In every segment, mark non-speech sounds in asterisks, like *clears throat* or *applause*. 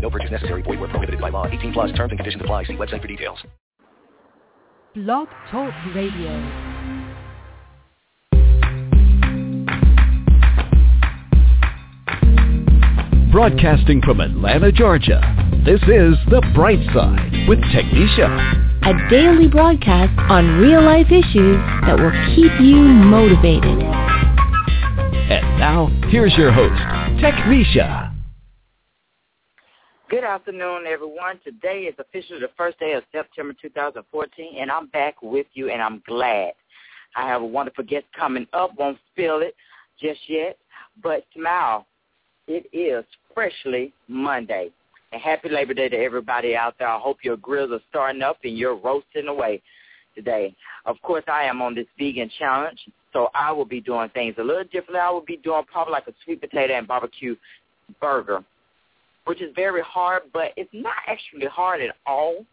No purchase necessary. Void where prohibited by law. 18 plus terms and conditions apply. See website for details. Blog Talk Radio. Broadcasting from Atlanta, Georgia, this is The Bright Side with Technisha. A daily broadcast on real life issues that will keep you motivated. And now, here's your host, Technisha. Good afternoon, everyone. Today is officially the first day of September 2014, and I'm back with you, and I'm glad. I have a wonderful guest coming up. Won't spill it just yet, but smile. It is freshly Monday. And happy Labor Day to everybody out there. I hope your grills are starting up and you're roasting away today. Of course, I am on this vegan challenge, so I will be doing things a little differently. I will be doing probably like a sweet potato and barbecue burger, which is very hard, but it's not actually hard at all.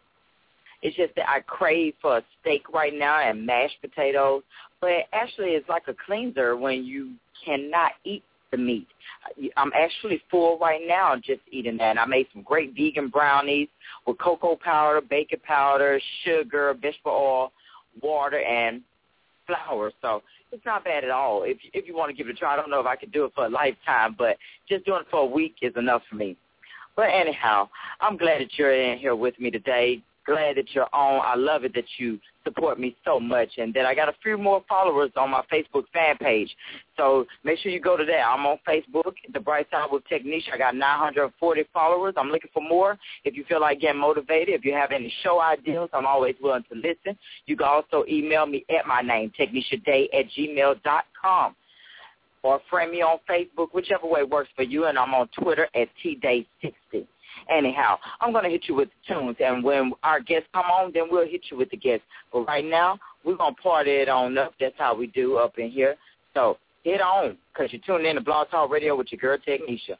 It's just that I crave for a steak right now and mashed potatoes, but actually it's like a cleanser when you cannot eat the meat. I'm actually full right now just eating that. I made some great vegan brownies with cocoa powder, baking powder, sugar, vegetable oil, water, and flour. So it's not bad at all. If if you want to give it a try, I don't know if I could do it for a lifetime, but just doing it for a week is enough for me. But anyhow, I'm glad that you're in here with me today. Glad that you're on. I love it that you support me so much, and that I got a few more followers on my Facebook fan page. So make sure you go to that. I'm on Facebook, The Bright Side with Technisha. I got 940 followers. I'm looking for more. If you feel like getting motivated, if you have any show ideas, I'm always willing to listen. You can also email me at my name, technishaday at gmail dot com or friend me on Facebook, whichever way works for you, and I'm on Twitter at tday60. Anyhow, I'm going to hit you with the tunes, and when our guests come on, then we'll hit you with the guests. But right now, we're going to party it on up. That's how we do up in here. So hit on, because you're tuning in to Blog Talk Radio with your girl, Technisha.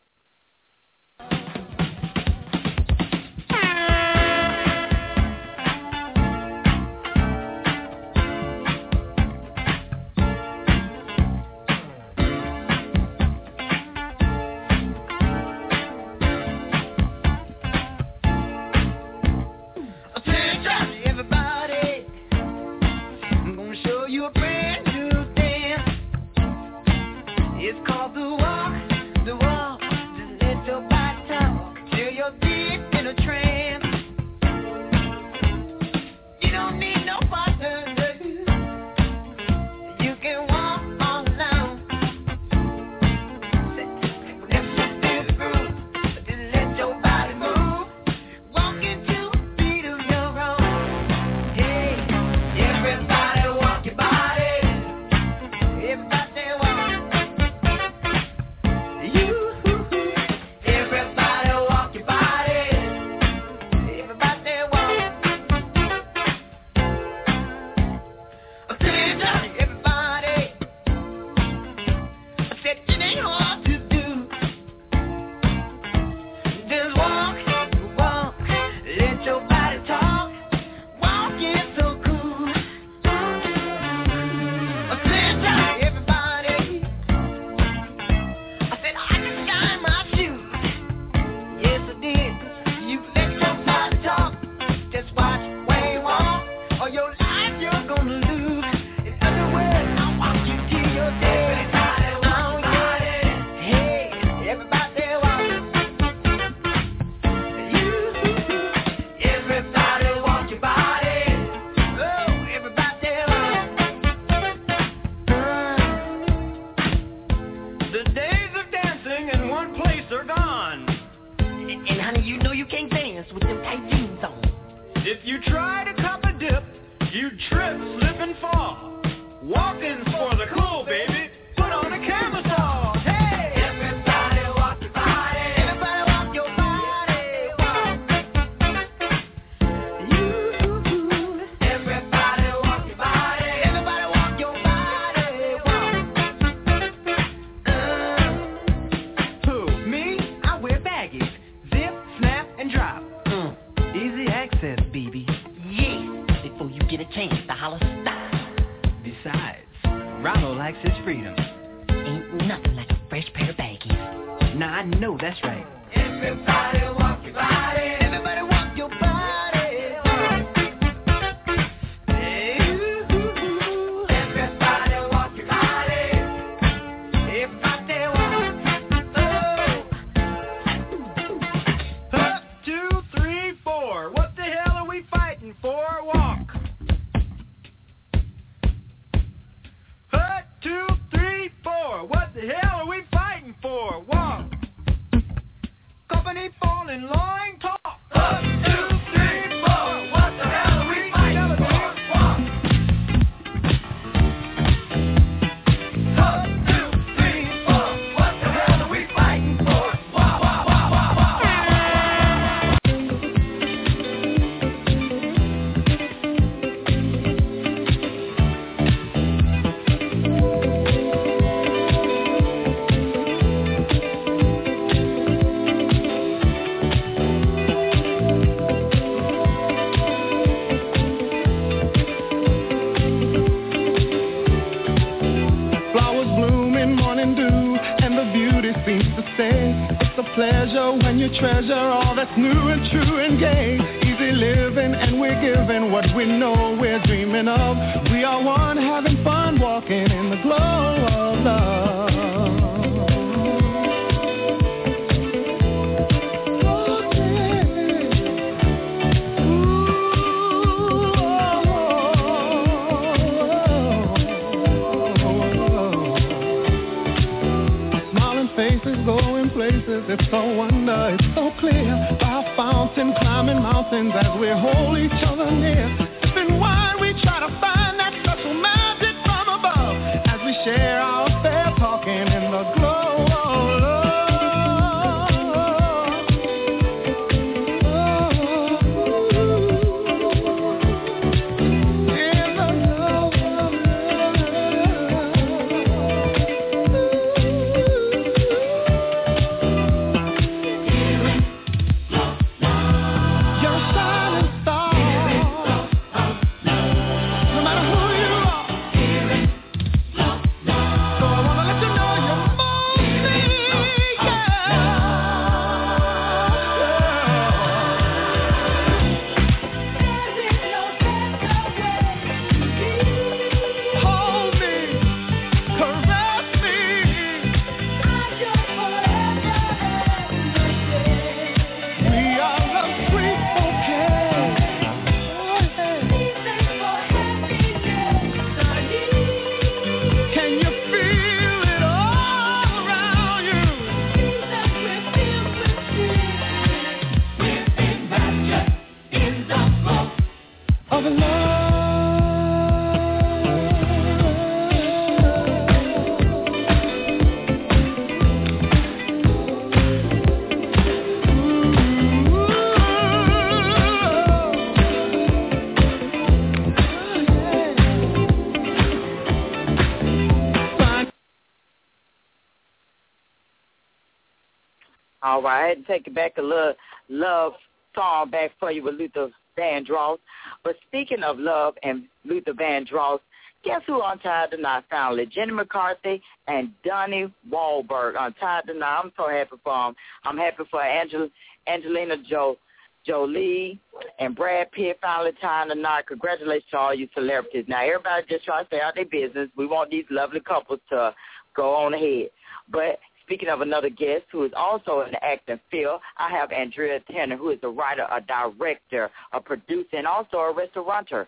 I had to take it back a little love song back for you with Luther Vandross. But speaking of love and Luther Vandross, guess who untied the knot finally? Jenny McCarthy and Donnie Wahlberg untied the knot. I'm so happy for them. I'm happy for Angel, Angelina jo, Jolie and Brad Pitt finally tying the knot. Congratulations to all you celebrities. Now, everybody just try to stay out their business. We want these lovely couples to go on ahead. But speaking of another guest who is also in the acting field, I have Andrea Tanner, who is a writer, a director, a producer, and also a restaurateur.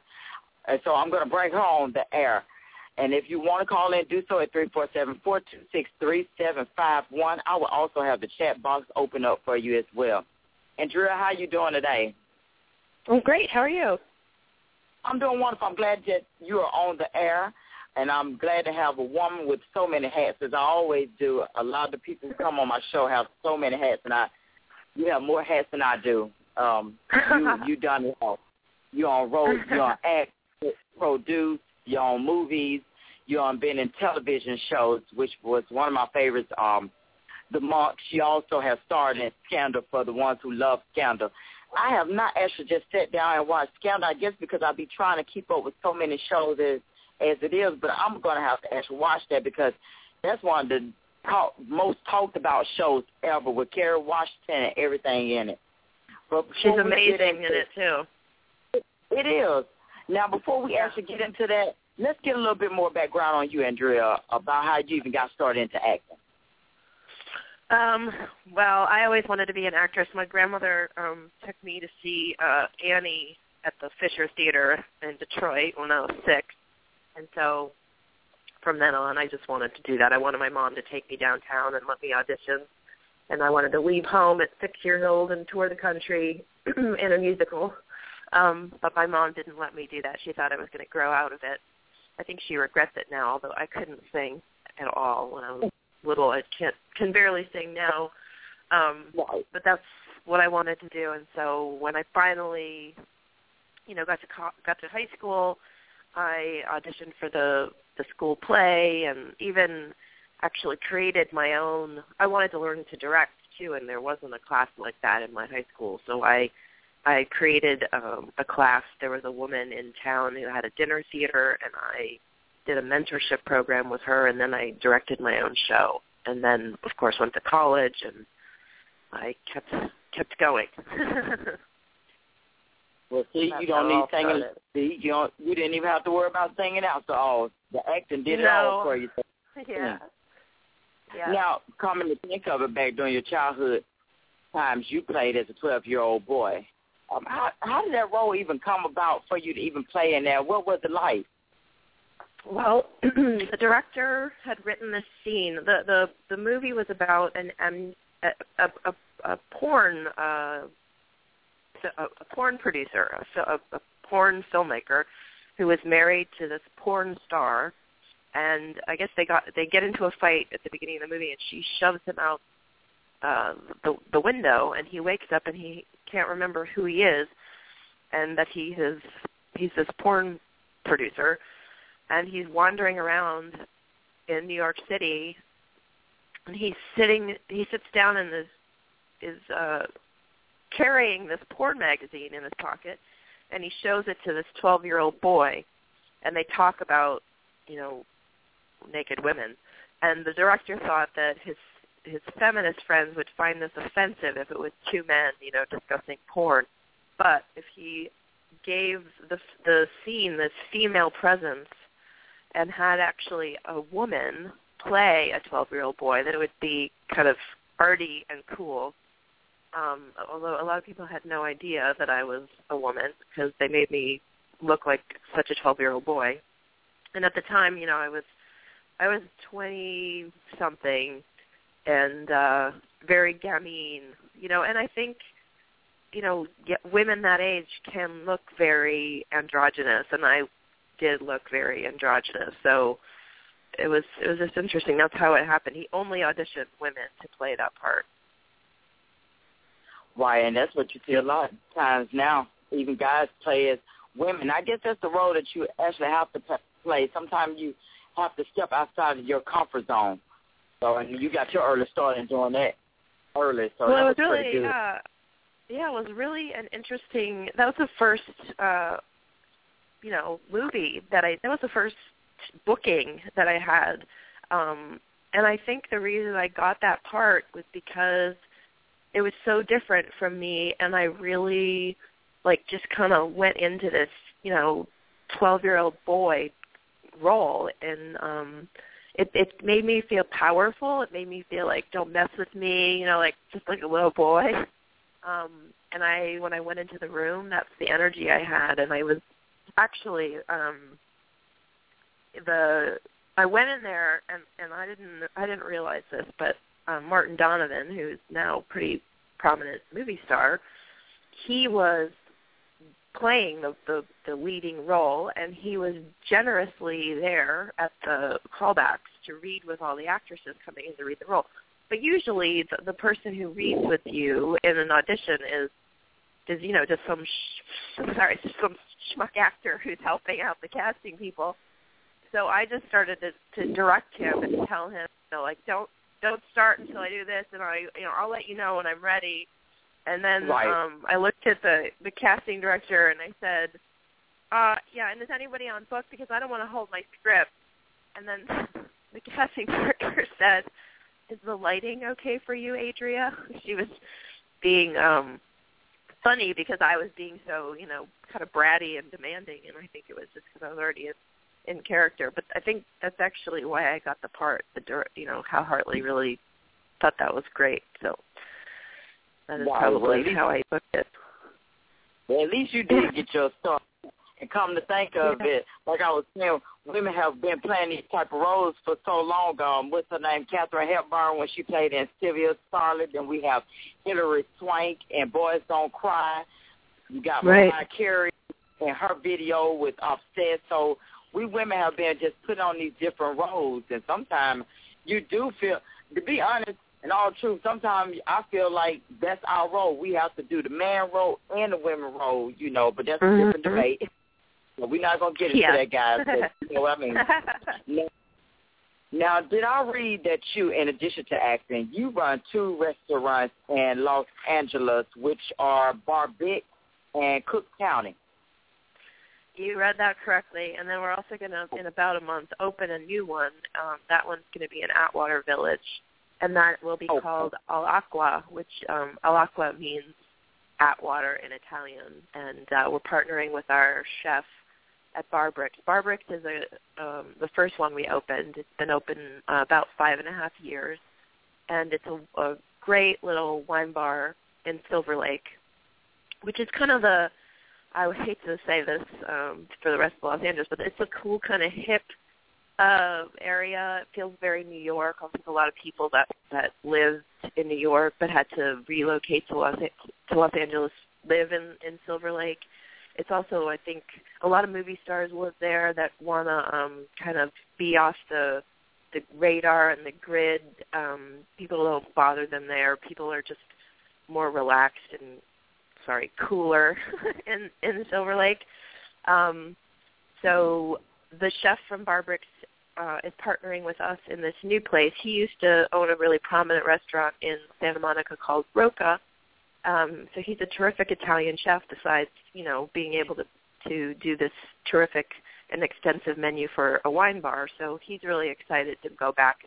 And so I'm going to bring her on the air. And if you want to call in, do so at 347-426-3751. I will also have the chat box open up for you as well. Andrea, how you doing today? I'm great. How are you? I'm doing wonderful. I'm glad that you are on the air, and I'm glad to have a woman with so many hats, as I always do. A lot of the people who come on my show have so many hats, and I you have more hats than I do. Um, you *laughs* you done it all. You're on road. You're on *laughs* act, produce. You're on movies. You're on been in television shows, which was one of my favorites. Um, the Monk. She also has starred in Scandal for the ones who love Scandal. I have not actually just sat down and watched Scandal. I guess because I'll be trying to keep up with so many shows as as it is. But I'm going to have to actually watch that because that's one of the talk, most talked about shows ever with Kerry Washington and everything in it. But She's before we get amazing into- in it too. It is. Now, before we actually get into that, let's get a little bit more background on you, Andrea, about how you even got started into acting. Um, well, I always wanted to be an actress. My grandmother um took me to see uh Annie at the Fisher Theater in Detroit when I was six. And so from then on I just wanted to do that. I wanted my mom to take me downtown and let me audition. And I wanted to leave home at six years old and tour the country *clears throat* in a musical. Um, but my mom didn't let me do that. She thought I was going to grow out of it. I think she regrets it now, although I couldn't sing at all when I was little. I can't can barely sing now. Um but that's what I wanted to do and so when I finally you know got to co- got to high school, I auditioned for the the school play and even actually created my own I wanted to learn to direct too and there wasn't a class like that in my high school. So I I created um a class. There was a woman in town who had a dinner theater and I did a mentorship program with her and then I directed my own show and then of course went to college and I kept kept going. *laughs* Well, see, you don't need singing. started. See, you don't. You didn't even have to worry about singing out. So all the acting did it all for you. yeah. Yeah. Now, coming to think of it, back during your childhood times, you played as a 12-year-old boy. Um, how how did that role even come about for you to even play in there? What was it like? Well, *clears throat* the director had written this scene. The the the movie was about an um, a, a a a porn uh a, porn producer, a, a, a porn filmmaker who was married to this porn star and I guess they got they get into a fight at the beginning of the movie and she shoves him out uh the the window and he wakes up and he can't remember who he is and that he is he's this porn producer and he's wandering around in New York City and he's sitting he sits down in this is uh carrying this porn magazine in his pocket and he shows it to this 12-year-old boy and they talk about, you know, naked women. And the director thought that his his feminist friends would find this offensive if it was two men, you know, discussing porn. But if he gave the the scene this female presence and had actually a woman play a 12-year-old boy, that it would be kind of arty and cool. Um, although a lot of people had no idea that I was a woman because they made me look like such a 12-year-old boy. And at the time, you know, I was I was 20 something and uh very gamine, you know, and I think you know, women that age can look very androgynous and I did look very androgynous. So it was it was just interesting. That's how it happened. He only auditioned women to play that part. Why, and that's what you see a lot of times now. Even guys play as women. I guess that's the role that you actually have to play. Sometimes you have to step outside of your comfort zone. So, and you got your early start in doing that early. So well, that it was pretty really good. uh yeah, it was really an interesting. That was the first uh you know, movie that I that was the first booking that I had. Um and I think the reason I got that part was because it was so different from me and I really like just kind of went into this, you know, 12-year-old boy role and um it it made me feel powerful. It made me feel like don't mess with me, you know, like just like a little boy. Um and I when I went into the room, that's the energy I had and I was actually um the I went in there and and I didn't I didn't realize this, but um Martin Donovan, who's now a pretty prominent movie star, he was playing the, the the leading role and he was generously there at the callbacks to read with all the actresses coming in to read the role. But usually the, the person who reads with you in an audition is is you know just some sh- sorry just *laughs* some schmuck actor who's helping out the casting people. So I just started to, to direct him and tell him, you know, like don't don't start until I do this, and I you know I'll let you know when I'm ready. And then Right. um I looked at the the casting director and I said, uh yeah, and is anybody on book because I don't want to hold my script. And then *laughs* the casting *laughs* director said, "Is the lighting okay for you, Adria?" *laughs* She was being um funny because I was being so, you know, kind of bratty and demanding and I think it was just because I was already in, character, but I think that's actually why I got the part. The you know, Hal Hartley really thought that was great. So that is Wow, probably least- how I booked it. Well, at least you did get your start. And come to think of it, like I was saying, women have been playing these type of roles for so long. Um, what's her name? Katharine Hepburn when she played in Sylvia Scarlett. Then we have Hilary Swank and Boys Don't Cry. You got Right. Mariah Carey and her video with Offset. So we women have been just put on these different roles, and sometimes you do feel, to be honest, in all truth, sometimes I feel like that's our role. We have to do the man role and the women role, you know. But that's a different Mhm. debate. So we're not gonna get into Yeah. that, guys. But, *laughs* you know what I mean? Now, now, did I read that you, in addition to acting, you run two restaurants in Los Angeles, which are Barbic and Cook County? You read that correctly. And then we're also going to, in about a month, open a new one. Um, that one's going to be in Atwater Village, and that will be Oh. called All'Acqua, which um, All'Acqua means Atwater in Italian. And uh, we're partnering with our chef at Barbrix. Barbrix is a um, the first one we opened. It's been open uh, about five and a half years, and it's a, a great little wine bar in Silver Lake, which is kind of the I would hate to say this um, for the rest of Los Angeles, but it's a cool kind of hip uh, area. It feels very New York. I think a lot of people that that lived in New York but had to relocate to Los to Los Angeles live in in Silver Lake. It's also, I think, a lot of movie stars live there that want to um, kind of be off the the radar and the grid. Um, people don't bother them there. People are just more relaxed and sorry, cooler *laughs* in in Silver Lake. Um, so the chef from Barbrix uh, is partnering with us in this new place. He used to own a really prominent restaurant in Santa Monica called Rocca. Um, so he's a terrific Italian chef. Besides, you know, being able to to do this terrific and extensive menu for a wine bar. So he's really excited to go back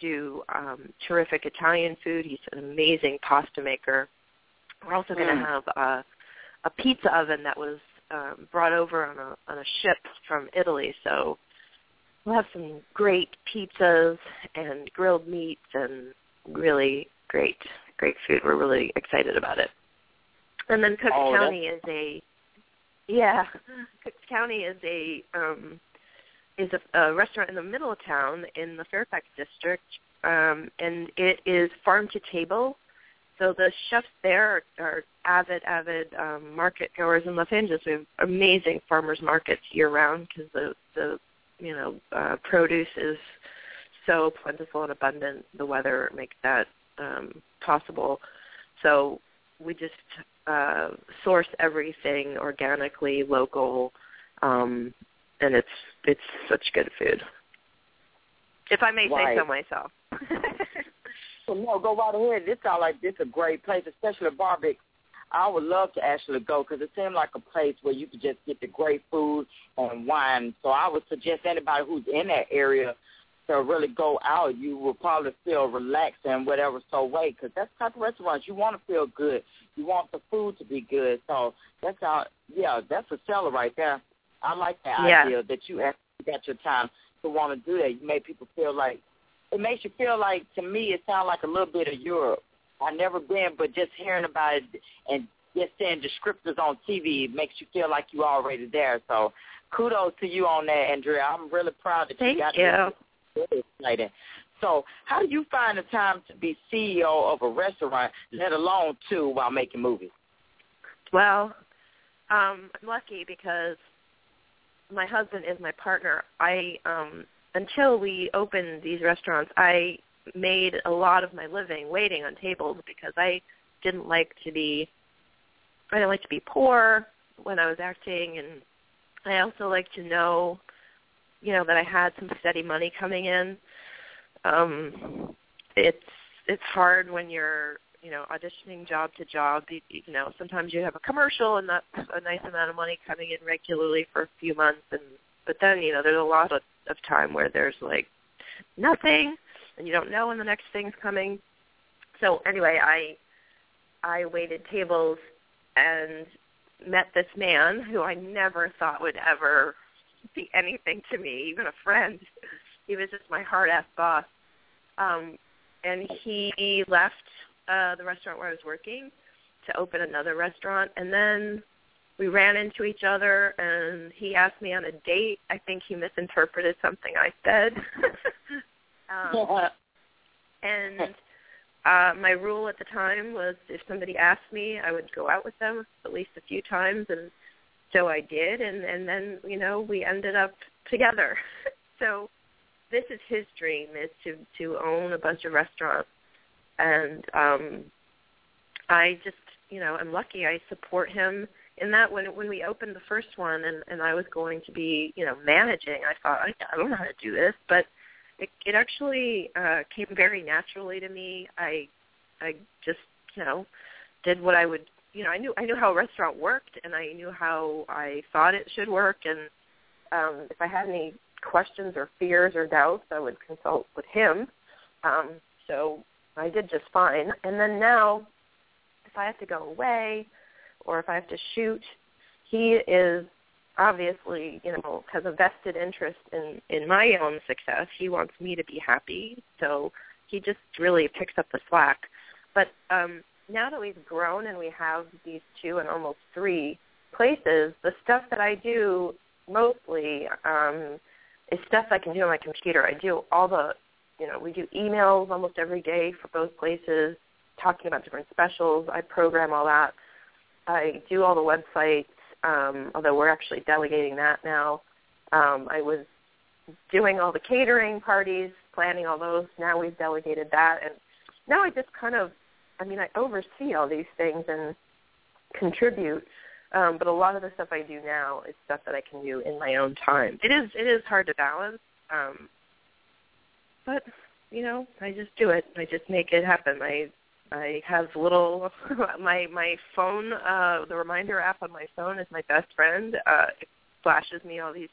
do um, terrific Italian food. He's an amazing pasta maker. We're also going to Mm. have a, a pizza oven that was um, brought over on a on a ship from Italy. So we'll have some great pizzas and grilled meats and really great great food. We're really excited about it. And then Cook Oh, County is a yeah, *laughs* Cook County is a um, is a, a restaurant in the middle of town in the Fairfax district, um, and it is farm to table. So the chefs there are, are avid, avid um, market goers in Los Angeles. We have amazing farmers markets year round because the the you know uh, produce is so plentiful and abundant. The weather makes that um, possible. So we just uh, source everything organically, local, um, and it's it's such good food. If I may Right. say so myself. *laughs* Well, no, go right ahead. This sounds like this a great place, especially Barbic. I would love to actually go because it seems like a place where you could just get the great food and wine. So I would suggest anybody who's in that area to really go out. You will probably feel relaxed and whatever so way because that's the type of restaurants you want to feel good. You want the food to be good. So that's how, yeah, that's a seller right there. I like that Yeah. idea that you actually got your time to want to do that. You make people feel like it makes you feel like to me it sounds like a little bit of Europe. I've never been, but just hearing about it and just seeing descriptors on TV it makes you feel like you're already there. So kudos to you on that, Andrea. I'm really proud that Thank you got you. this. Exciting. So how do you find the time to be CEO of a restaurant, let alone two, while making movies? Well, um, I'm lucky because my husband is my partner. I um until we opened these restaurants, I made a lot of my living waiting on tables because I didn't like to be I didn't like to be poor when I was acting and I also like to know you know that I had some steady money coming in. Um it's it's hard when you're you know, auditioning job to job. You, you know, sometimes you have a commercial and that's a nice amount of money coming in regularly for a few months, and but then you know there's a lot of, of time where there's like nothing, and you don't know when the next thing's coming. So anyway, I I waited tables and met this man who I never thought would ever be anything to me, even a friend. He was just my hard ass boss. Um, and he left uh, the restaurant where I was working to open another restaurant, and then we ran into each other, and he asked me on a date. I think he misinterpreted something I said. *laughs* um, *laughs* and uh, my rule at the time was if somebody asked me, I would go out with them at least a few times, and so I did, and and then you know we ended up together. *laughs* so this is his dream is to to own a bunch of restaurants, and um, I just you know I'm lucky I support him in that when when we opened the first one and and I was going to be you know managing I thought I, I don't know how to do this but it it actually uh came very naturally to me. I I just you know did what I would you know I knew I knew how a restaurant worked and I knew how I thought it should work. And um if I had any questions or fears or doubts I would consult with him. Um so I did just fine. And then now if I have to go away or if I have to shoot he is obviously, you know, has a vested interest in in my own success. He wants me to be happy, so he just really picks up the slack. But um, now that we've grown and we have these two and almost three places, the stuff that I do mostly um, is stuff I can do on my computer. I do all the, you know, we do emails almost every day for both places, talking about different specials. I program all that. I do all the websites um, although we're actually delegating that now. Um, I was doing all the catering parties, planning all those. Now we've delegated that, and now I just kind of, I mean, I oversee all these things and contribute. Um, but a lot of the stuff I do now is stuff that I can do in my own time. It is it is hard to balance, um, but you know, I just do it. I just make it happen. I I have little *laughs* my my phone uh the reminder app on my phone is my best friend. Uh it flashes me all these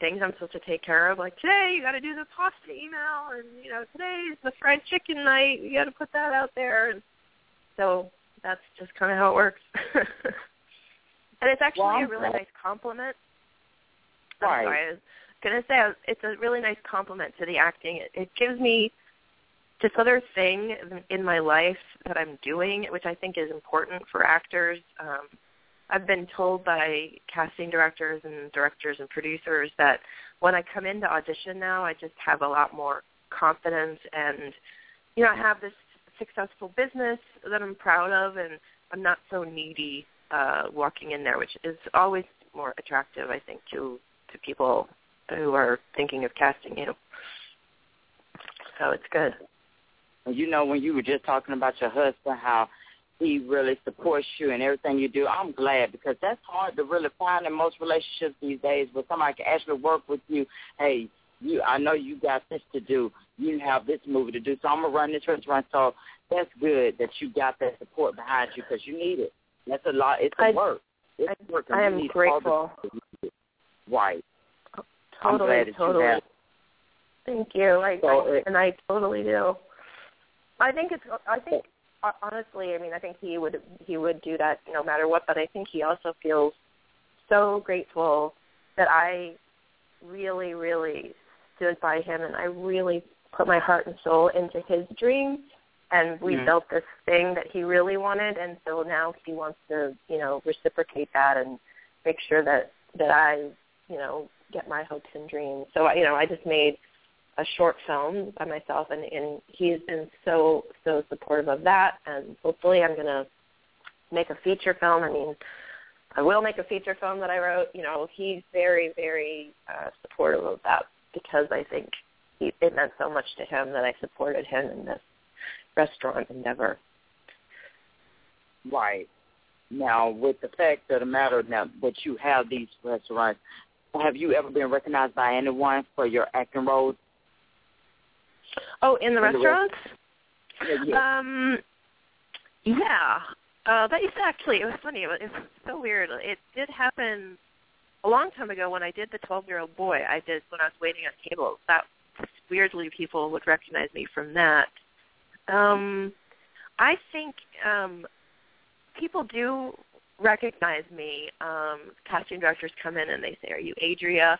things I'm supposed to take care of. Like today you gotta do the pasta email and you know, today's the fried chicken night, you gotta put that out there and so that's just kinda how it works. *laughs* and it's actually a really nice compliment. Right. I'm sorry, I was gonna say it's a really nice compliment to the acting. It, it gives me this other thing in my life that I'm doing, which I think is important for actors. Um, I've been told by casting directors and directors and producers that when I come into audition now, I just have a lot more confidence and, you know, I have this successful business that I'm proud of and I'm not so needy uh, walking in there, which is always more attractive, I think, to to people who are thinking of casting you. So it's good. You know, when you were just talking about your husband, how he really supports you and everything you do. I'm glad because that's hard to really find in most relationships these days where somebody can actually work with you. Hey, you I know you got this to do. You have this movie to do. So I'm gonna run this restaurant. So that's good that you got that support behind you because you need it. That's a lot. It's a I, work. It's I, work. I am grateful. Right. Totally, I'm glad that totally. you have. Thank you. I, So I it- and I totally do. I think it's. I think honestly, I mean, I think he would he would do that no matter what. But I think he also feels so grateful that I really, really stood by him, and I really put my heart and soul into his dream. And we Mhm. built this thing that he really wanted, and so now he wants to, you know, reciprocate that and make sure that that I, you know, get my hopes and dreams. So, you know, I just made a short film by myself, and, and he's been so so supportive of that. And hopefully, I'm gonna make a feature film. I mean, I will make a feature film that I wrote. You know, he's very very uh, supportive of that because I think he, it meant so much to him that I supported him in this restaurant endeavor. Right. Now, with the fact of the matter now that you have these restaurants, have you ever been recognized by anyone for your acting roles? Oh, in the In the restaurants? Um, yeah, uh, that used to actually. It was funny. It was, it was so weird. It did happen a long time ago when I did the 12-year-old boy. I did when I was waiting on tables. That weirdly people would recognize me from that. Um, I think um, people do recognize me. Um, casting directors come in and they say, "Are you Adria?"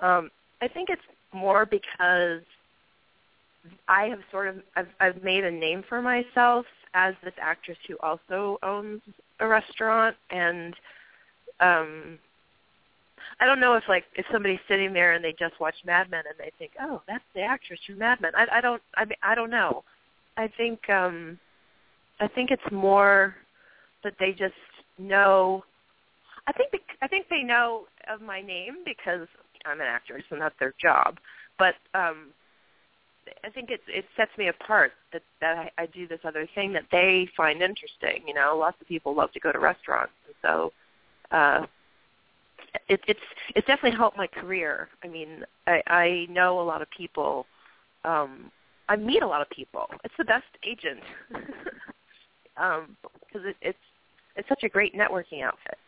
Um, I think it's more because I have sort of I've, I've made a name for myself as this actress who also owns a restaurant, and um, I don't know if like if somebody's sitting there and they just watch Mad Men and they think, "Oh, that's the actress from Mad Men." I, I don't I mean I don't know. I think um, I think it's more that they just know. I think I think they know of my name because I'm an actress and that's their job. But um, I think it it sets me apart that that I, I do this other thing that they find interesting. You know, lots of people love to go to restaurants, and so uh, it, it's it's definitely helped my career. I mean, I, I know a lot of people. Um, I meet a lot of people. It's the best agent *laughs* um, because it, it's it's such a great networking outfit.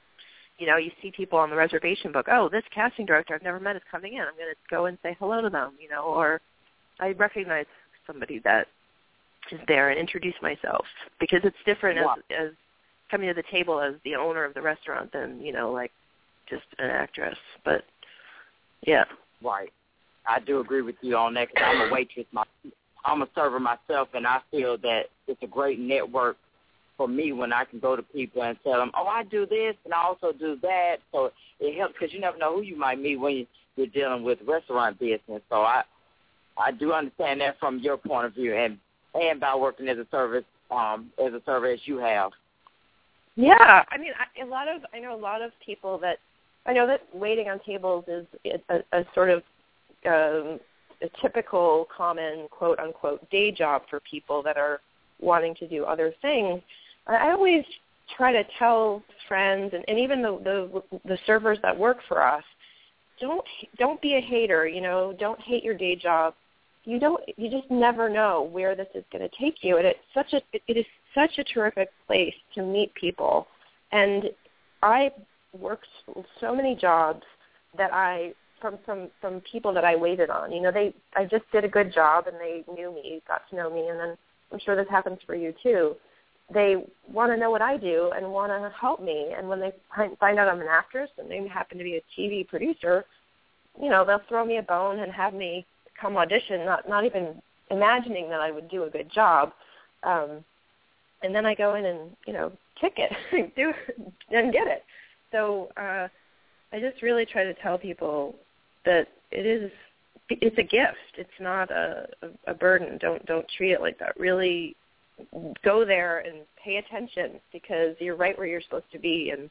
You know, you see people on the reservation book. Oh, this casting director I've never met is coming in. I'm going to go and say hello to them. You know, or I recognize somebody that is there and introduce myself because it's different Wow. as as coming to the table as the owner of the restaurant than you know like just an actress. But yeah, Right. I do agree with you on that because I'm a waitress. My, I'm a server myself, and I feel that it's a great network for me when I can go to people and tell them, oh, I do this and I also do that. So it helps because you never know who you might meet when you, you're dealing with restaurant business. So I I do understand that from your point of view, and and by working as a service um as a server as you have. Yeah, I mean, I, a lot of I know a lot of people that I know that waiting on tables is a, a sort of um, a typical, common quote unquote day job for people that are wanting to do other things. I I always try to tell friends and, and even the, the the servers that work for us, don't don't be a hater. You know, don't hate your day job. You don't. You just never know where this is going to take you, and it's such a it, it is such a terrific place to meet people. And I worked so many jobs that I from from from people that I waited on. You know, they I just did a good job and they knew me, got to know me, and then I'm sure this happens for you too. They want to know what I do and want to help me. And when they find out I'm an actress and they happen to be a TV producer, you know, they'll throw me a bone and have me come audition, not not even imagining that I would do a good job. Um, and then I go in and you know kick it, *laughs* do and get it. So uh, I just really try to tell people that it is it's a gift. It's not a, a, a burden. Don't don't treat it like that. Really go there and pay attention because you're right where you're supposed to be, and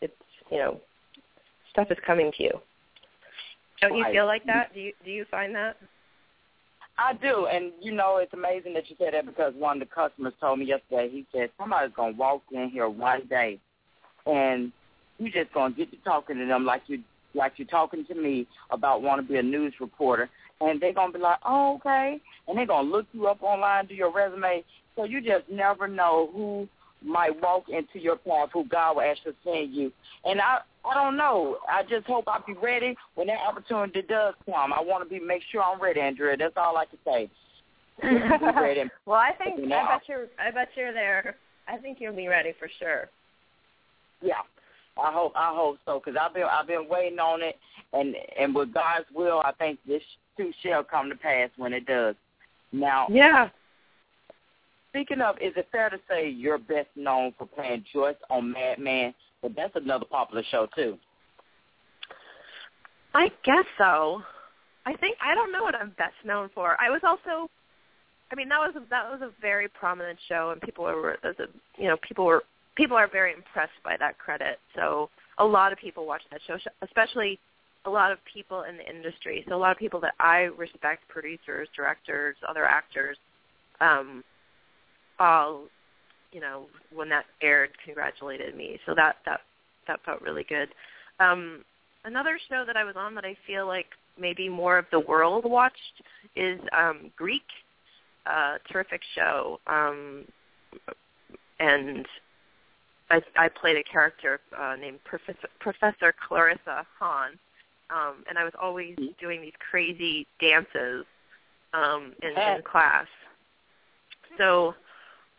it's you know stuff is coming to you. Don't you feel like that? Do you do you find that? I do, and you know it's amazing that you said that because one of the customers told me yesterday. He said somebody's gonna walk in here one day, and you just gonna get to talking to them like you like you're talking to me about want to be a news reporter, and they're gonna be like, oh okay, and they're gonna look you up online, do your resume. So you just never know who might walk into your path, who God will actually send you. And I I don't know. I just hope I'll be ready when that opportunity does come. I want to be make sure I'm ready, Andrea. That's all I can say. *laughs* Well, I think I bet you're I bet you're there. I think you'll be ready for sure. Yeah, I hope I hope so because I've been I've been waiting on it, and and with God's will, I think this too shall come to pass when it does. Now, Yeah. speaking of, is it fair to say you're best known for playing Joyce on Mad Men? But that's another popular show too. I guess so. I think I don't know what I'm best known for. I was also, I mean, that was a, that was a very prominent show, and people were, as a, you know, people were people are very impressed by that credit. So a lot of people watch that show, especially a lot of people in the industry. So a lot of people that I respect, producers, directors, other actors, um, all, you know, when that aired, congratulated me. So that that that felt really good. Um, another show that I was on that I feel like maybe more of the world watched is um, Greek. a terrific show. Um, and I, I played a character uh, named Professor, Professor Clarissa Hahn, um, and I was always doing these crazy dances um, in, in class. So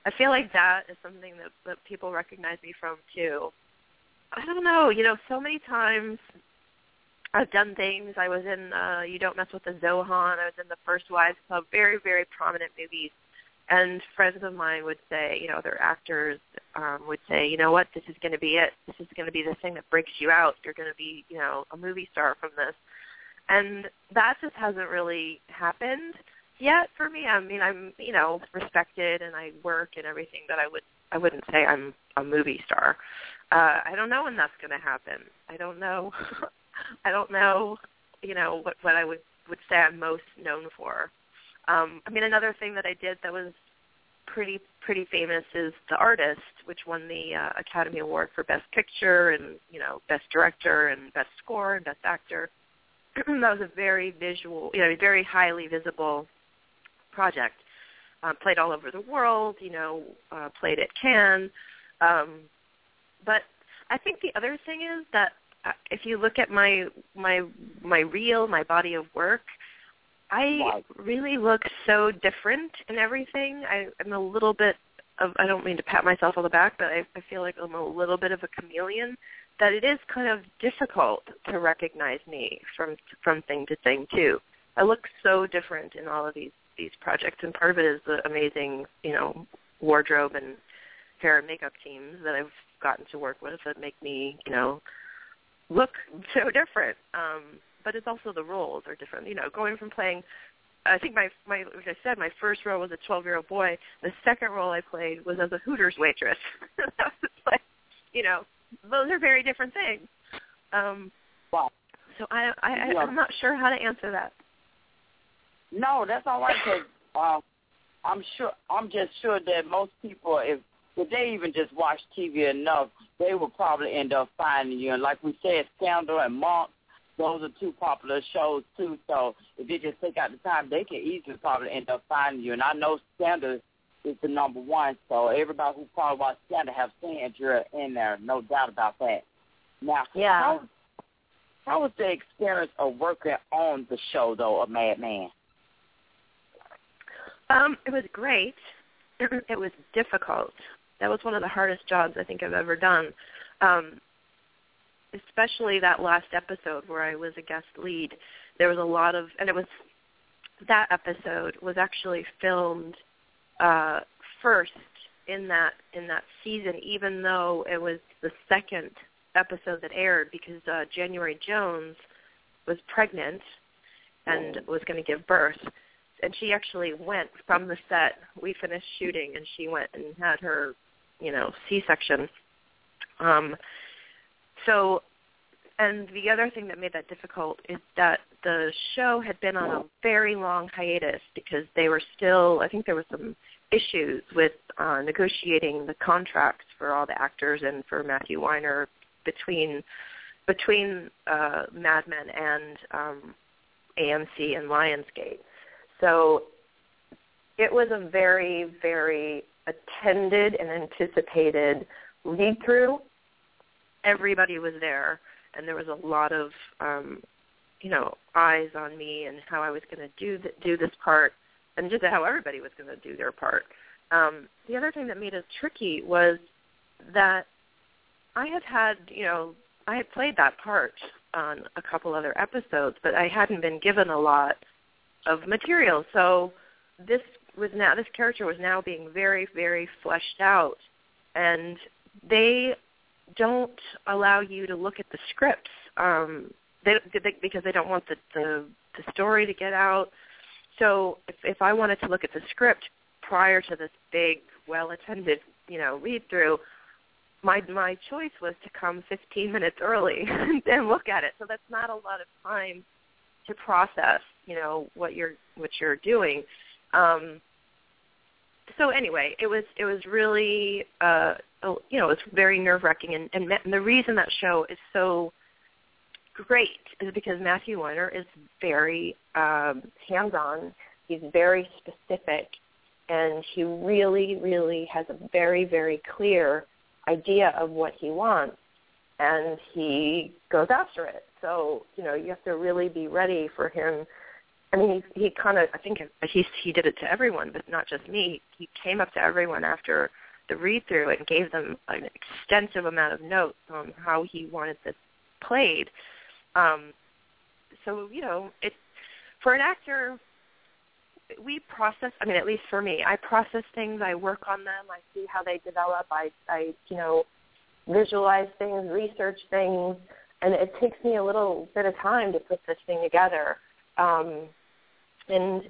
I feel like that is something that, that people recognize me from too. I don't know, you know, so many times I've done things. I was in uh You Don't Mess with the Zohan. I was in the First Wives Club, very, very prominent movies. And friends of mine would say, you know, other actors um, would say, you know what, this is going to be it. This is going to be the thing that breaks you out. You're going to be, you know, a movie star from this. And that just hasn't really happened yet for me. I mean, I'm, you know, respected and I work and everything, but I would, I wouldn't say I'm a movie star. Uh, I don't know when that's going to happen. I don't know. *laughs* I don't know, you know, what what I would would say I'm most known for. Um, I mean, another thing that I did that was pretty pretty famous is The Artist, which won the uh, Academy Award for Best Picture and you know Best Director and Best Score and Best Actor. *clears throat* that was a very visual, you know, very highly visible project. Um, played all over the world, you know, uh, played at Cannes. Um, but I think the other thing is that uh, if you look at my my my reel, my body of work, I really look so different in everything. I, I'm a little bit of I don't mean to pat myself on the back, but I, I feel like I'm a little bit of a chameleon. That it is kind of difficult to recognize me from from thing to thing too. I look so different in all of these these projects, and part of it is the amazing you know wardrobe and hair and makeup teams that I've gotten to work with that make me you know look so different. Um, but it's also the roles are different. You know, going from playing, I think my my like I said, my first role was a 12 year old boy. The second role I played was as a Hooters waitress. *laughs* like, you know, those are very different things. Um, wow. So I, I, I I'm not sure how to answer that. No, that's all right. Cause uh, I'm sure I'm just sure that most people, if if they even just watch TV enough, they will probably end up finding you. And like we said, Scandal and Monk, those are two popular shows too. So if they just take out the time, they can easily probably end up finding you. And I know Scandal is the number one, so everybody who probably watch Scandal have seen you're in there, no doubt about that. Now, yeah. How, how was the experience of working on the show though, of Mad Men? Um, it was great. *clears throat* It was difficult. That was one of the hardest jobs I think I've ever done. Um, especially that last episode where I was a guest lead. There was a lot of, and it was that episode was actually filmed uh, first in that in that season, even though it was the second episode that aired because uh, January Jones was pregnant and was going to give birth. And she actually went from the set. We finished shooting, and she went and had her you know, C-section. Um, so, and the other thing that made that difficult is that the show had been on a very long hiatus because they were still, I think there were some issues with uh, negotiating the contracts for all the actors and for Matthew Weiner between between uh, Mad Men and um, AMC and Lionsgate. So it was a very, very attended and anticipated read through. Everybody was there, and there was a lot of um, you know eyes on me and how I was going to do th- do this part, and just how everybody was going to do their part. Um, the other thing that made it tricky was that I had had you know I had played that part on a couple other episodes, but I hadn't been given a lot of material. So this was now this character was now being very very fleshed out. And they don't allow you to look at the scripts um they, they because they don't want the, the the story to get out. So if if i wanted to look at the script prior to this big well attended you know read through my my choice was to come 15 minutes early *laughs* and look at it. So that's not a lot of time to process you know what you're what you're doing um, so anyway, it was it was really uh, you know it was very nerve wracking, and, and, and the reason that show is so great is because Matthew Weiner is very um, hands on. He's very specific and he really, really has a very, very clear idea of what he wants, and he goes after it. So you know you have to really be ready for him. I mean, he he kind of I think he he did it to everyone, but not just me. He came up to everyone after the read through and gave them an extensive amount of notes on how he wanted this played. Um, so you know, it for an actor, we process. I mean, at least for me, I process things. I work on them. I see how they develop. I, I, you know, visualize things, research things, and it takes me a little bit of time to put this thing together. Um, and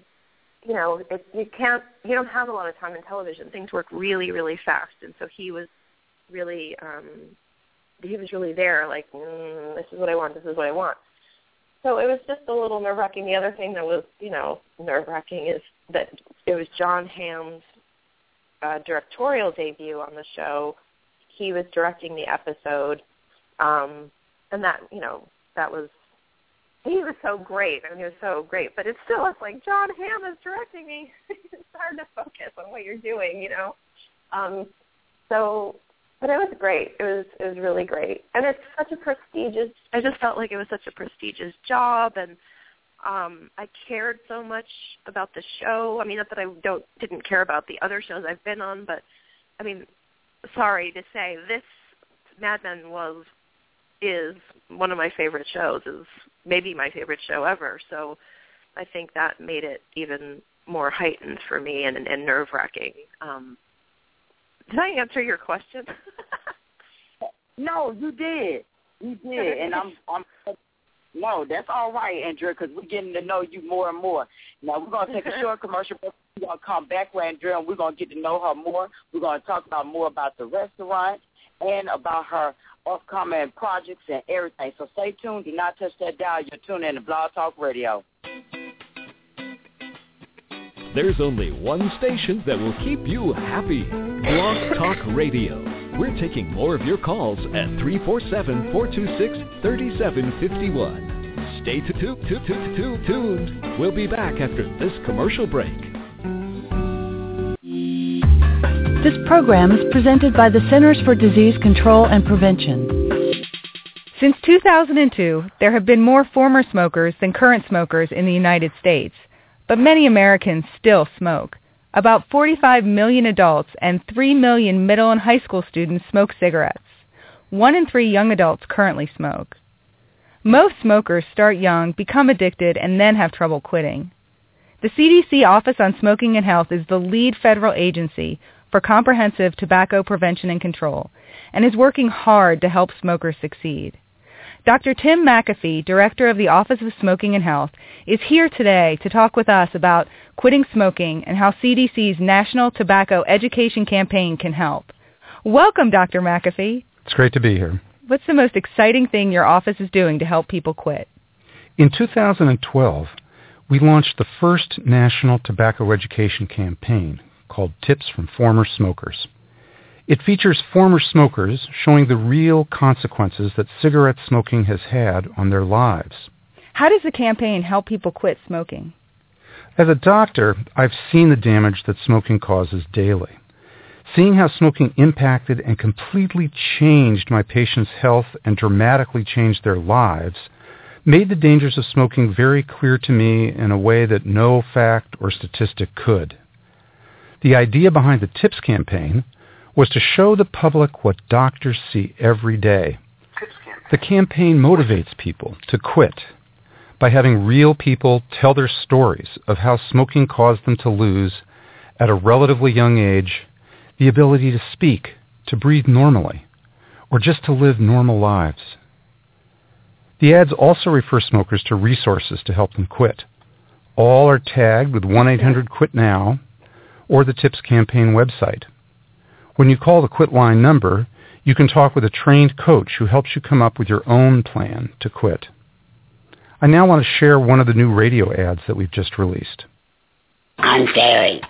you know, it, you can't, you don't have a lot of time in television. Things work really, really fast, and so he was really, um, he was really there. Like, mm, this is what I want. This is what I want. So it was just a little nerve wracking. The other thing that was, you know, nerve wracking is that it was Jon Hamm's uh, directorial debut on the show. He was directing the episode, um, and that, you know, that was he was so great. I mean, he was so great. But it's still, like Jon Hamm is directing me. *laughs* it's hard to focus on what you're doing, you know. Um, so but it was great. It was it was really great, and it's such a prestigious. I just felt like it was such a prestigious job, and um I cared so much about the show. I mean, not that I don't didn't care about the other shows I've been on, but I mean, sorry to say, this Mad Men was is one of my favorite shows. Is maybe my favorite show ever. So I think that made it even more heightened for me and, and nerve wracking. Um, did I answer your question? *laughs* no, you did. You did, *laughs* and I'm I'm. No, that's all right, Andrea, because we're getting to know you more and more. Now we're gonna take a short *laughs* commercial break. We're gonna come back with Andrea, and we're gonna get to know her more. We're gonna talk about more about the restaurant and about her upcoming projects and everything. So stay tuned. Do not touch that dial. You're tuning in to Blog Talk Radio. There's only one station that will keep you happy. Blog Talk Radio. We're taking more of your calls at 347-426-3751. Stay tuned. We'll be back after this commercial break. This program is presented by the Centers for Disease Control and Prevention. Since 2002, there have been more former smokers than current smokers in the United States but many Americans still smoke. About 45 million adults and 3 million middle and high school students smoke cigarettes. One in three young adults currently smoke. Most smokers start young, become addicted, and then have trouble quitting. The CDC Office on Smoking and Health is the lead federal agency for comprehensive tobacco prevention and control and is working hard to help smokers succeed. Dr. Tim McAfee, Director of the Office of Smoking and Health, is here today to talk with us about quitting smoking and how CDC's National Tobacco Education Campaign can help. Welcome, Dr. McAfee. It's great to be here. What's the most exciting thing your office is doing to help people quit? In 2012, we launched the first national tobacco education campaign called Tips from Former Smokers. It features former smokers showing the real consequences that cigarette smoking has had on their lives. How does the campaign help people quit smoking? As a doctor, I've seen the damage that smoking causes daily. Seeing how smoking impacted and completely changed my patients' health and dramatically changed their lives made the dangers of smoking very clear to me in a way that no fact or statistic could. The idea behind the TIPS campaign was to show the public what doctors see every day. The campaign motivates people to quit by having real people tell their stories of how smoking caused them to lose, at a relatively young age, the ability to speak, to breathe normally, or just to live normal lives. The ads also refer smokers to resources to help them quit. All are tagged with 1-800-QUIT-NOW or the TIPS campaign website. When you call the quit line number, you can talk with a trained coach who helps you come up with your own plan to quit. I now want to share one of the new radio ads that we've just released. I'm Terry.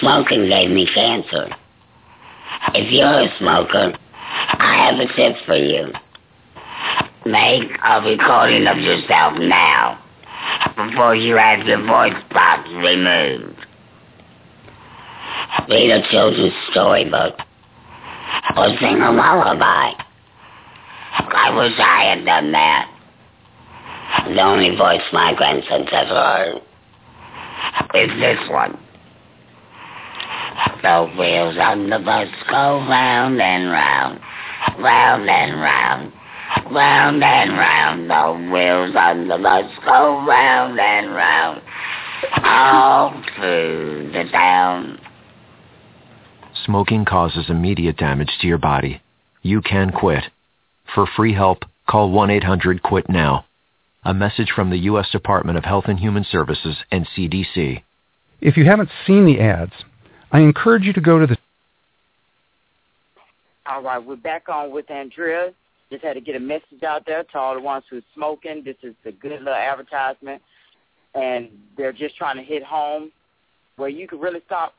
Smoking gave me cancer. If you're a smoker, I have a tip for you. Make a recording of yourself now before you have your voice box removed. Read a children's storybook, or sing a lullaby. I wish I had done that. The only voice my grandson's ever heard is this one. The wheels on the bus go round and round, round and round, round and round. The wheels on the bus go round and round, all through the town. Smoking causes immediate damage to your body. You can quit. For free help, call 1-800-QUIT-NOW. A message from the U.S. Department of Health and Human Services and CDC. If you haven't seen the ads, I encourage you to go to the All right, we're back on with Andrea. Just had to get a message out there to all the ones who's smoking. This is a good little advertisement, and they're just trying to hit home where you can really stop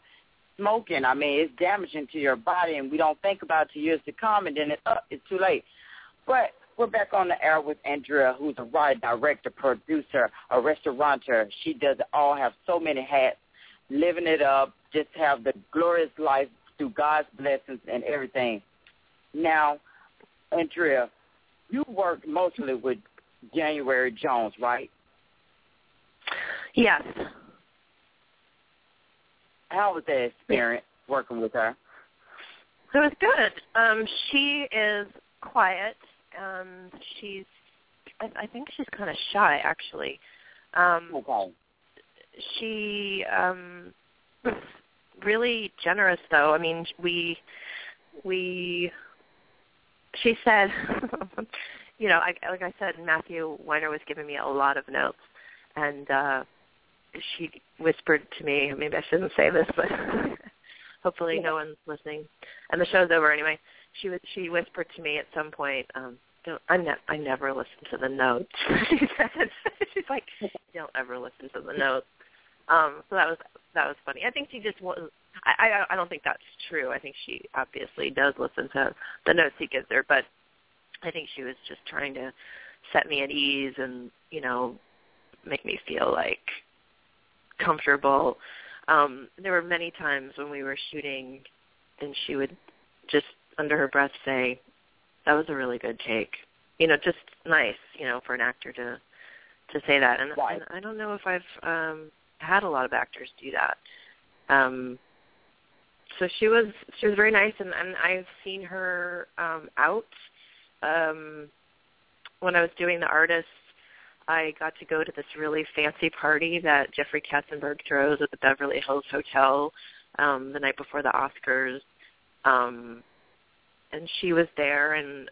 smoking. I mean, it's damaging to your body, and we don't think about it to years to come, and then it's up. It's too late. But we're back on the air with Andrea, who's a writer, director, producer, a restaurateur. She does it all, have so many hats, living it up, just have the glorious life through God's blessings and everything. Now, Andrea, you worked mostly with January Jones, right? Yes. How was that experience working with her? It was good. Um, she is quiet. Um, she's, I, I think she's kind of shy, actually. Um, okay. She um, was really generous, though. I mean, we, we, she said, *laughs* you know, I, like I said, Matthew Weiner was giving me a lot of notes, and uh, she whispered to me. Maybe I shouldn't say this, but *laughs* hopefully no one's listening. And the show's over anyway. She was she whispered to me at some point. Um, don't I, ne- I never listen to the notes. *laughs* she said *laughs* she's like, don't ever listen to the notes. Um, so that was that was funny. I think she just was. I, I I don't think that's true. I think she obviously does listen to the notes he gives her, but I think she was just trying to set me at ease and you know make me feel like comfortable. Um, there were many times when we were shooting, and she would just under her breath say, "That was a really good take." You know, just nice, you know, for an actor to to say that. And, Right. and I don't know if I've um, had a lot of actors do that. Um, so she was she was very nice, and, and I've seen her um, out. Um, when I was doing the artist I got to go to this really fancy party that Jeffrey Katzenberg throws at the Beverly Hills Hotel um, the night before the Oscars. Um, and she was there, and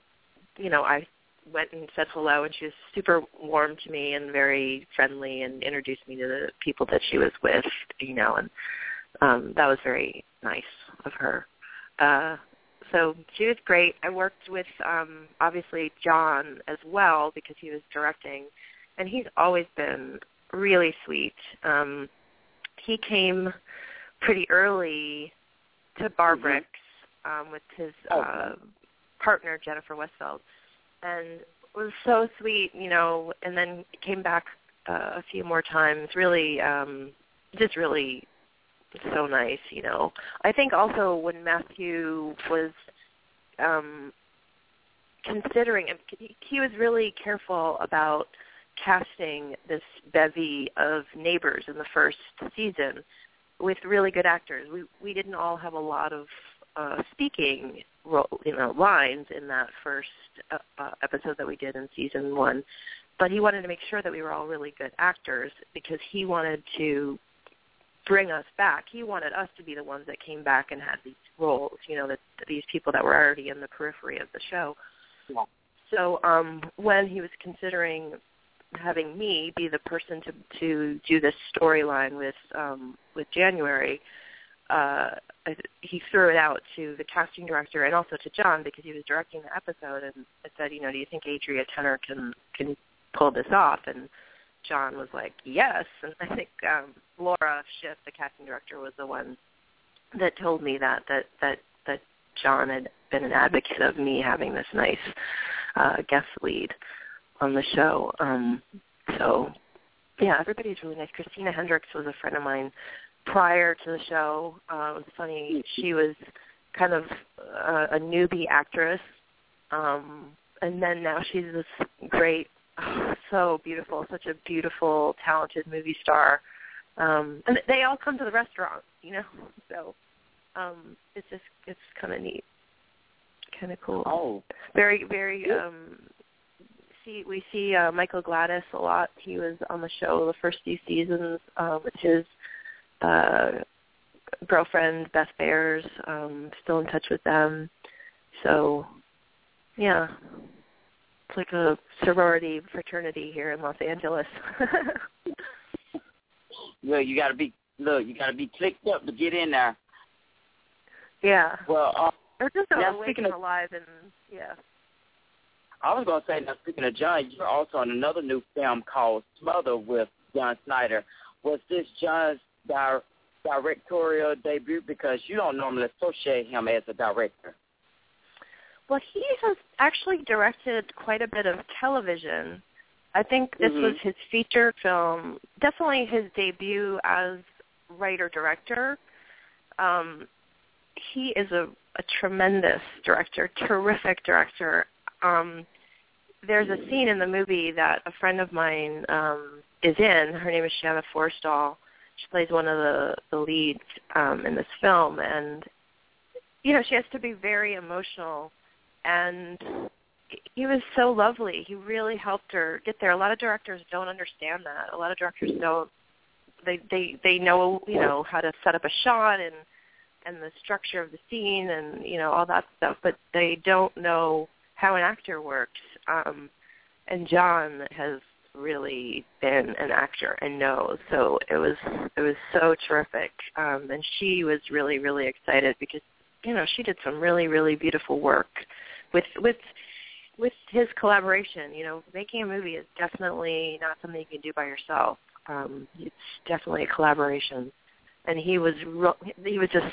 you know, I went and said hello, and she was super warm to me and very friendly, and introduced me to the people that she was with, you know, and um, that was very nice of her. Uh, so she was great. I worked with um, obviously John as well because he was directing and he's always been really sweet. Um, he came pretty early to Barbrix um, with his uh, partner Jennifer Westfeldt, and was so sweet, you know. And then came back uh, a few more times. Really, um, just really so nice, you know. I think also when Matthew was um, considering, he, he was really careful about casting this bevy of neighbors in the first season with really good actors. We we didn't all have a lot of uh, speaking role, you know lines in that first uh, uh, episode that we did in season one, but he wanted to make sure that we were all really good actors because he wanted to bring us back. He wanted us to be the ones that came back and had these roles, you know, that these people that were already in the periphery of the show. So um, when he was considering having me be the person to to do this storyline with um with January uh he threw it out to the casting director and also to John because he was directing the episode and I said, you know, do you think Adria Tennor can can pull this off? And John was like, Yes. *laughs* And I think um Laura Schiff, the casting director, was the one that told me that that that that John had been an advocate of me having this nice uh guest lead on the show. Um, so yeah, everybody's really nice. Christina Hendricks was a friend of mine prior to the show. Uh, it was funny. She was kind of uh, a newbie actress, um, and then now she's this great, oh, *sighs* so beautiful, such a beautiful, talented movie star. Um, and they all come to the restaurant, you know. *laughs* So um, it's just it's kind of neat, kind of cool. Oh, very very. Um, see, we see uh, Michael Gladis a lot. He was on the show the first few seasons uh, with his uh, girlfriend Beth Behrs. Um, still in touch with them. So, yeah, it's like a sorority fraternity here in Los Angeles. *laughs* well, you got to be look. You got to be clicked up to get in there. Yeah. Well, uh, or just now awake speaking and of- alive and yeah. I was going to say, now speaking of John, you're also on another new film called Smother with John Schneider. Was this John's di- directorial debut? Because you don't normally associate him as a director. Well, he has actually directed quite a bit of television. I think this Mhm. was his feature film, definitely his debut as writer director. Um, he is a, a tremendous director, terrific director. Um, there's a scene in the movie that a friend of mine um, is in. Her name is Shanna Forrestall. She plays one of the the leads um, in this film, and you know she has to be very emotional. And he was so lovely. He really helped her get there. A lot of directors don't understand that. A lot of directors don't. They they they know you know how to set up a shot and and the structure of the scene and you know all that stuff, but they don't know how an actor works. Um, and John has really been an actor and knows. So it was it was so terrific. Um, and she was really really excited because you know she did some really really beautiful work with with with his collaboration. You know, making a movie is definitely not something you can do by yourself. Um, it's definitely a collaboration and he was he was just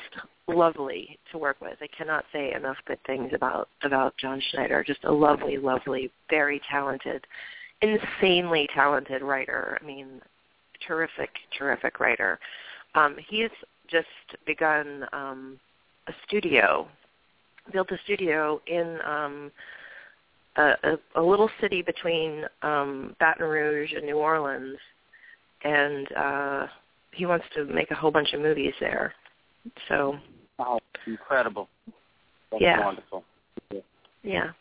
lovely to work with. I cannot say enough good things about about John Schneider. Just a lovely, lovely, very talented, insanely talented writer. I mean, terrific, terrific writer. Um, he's just begun um, a studio, built a studio in um, a, a, a little city between um, Baton Rouge and New Orleans, and uh, he wants to make a whole bunch of movies there. So Oh, incredible. That's Yeah. wonderful. yeah,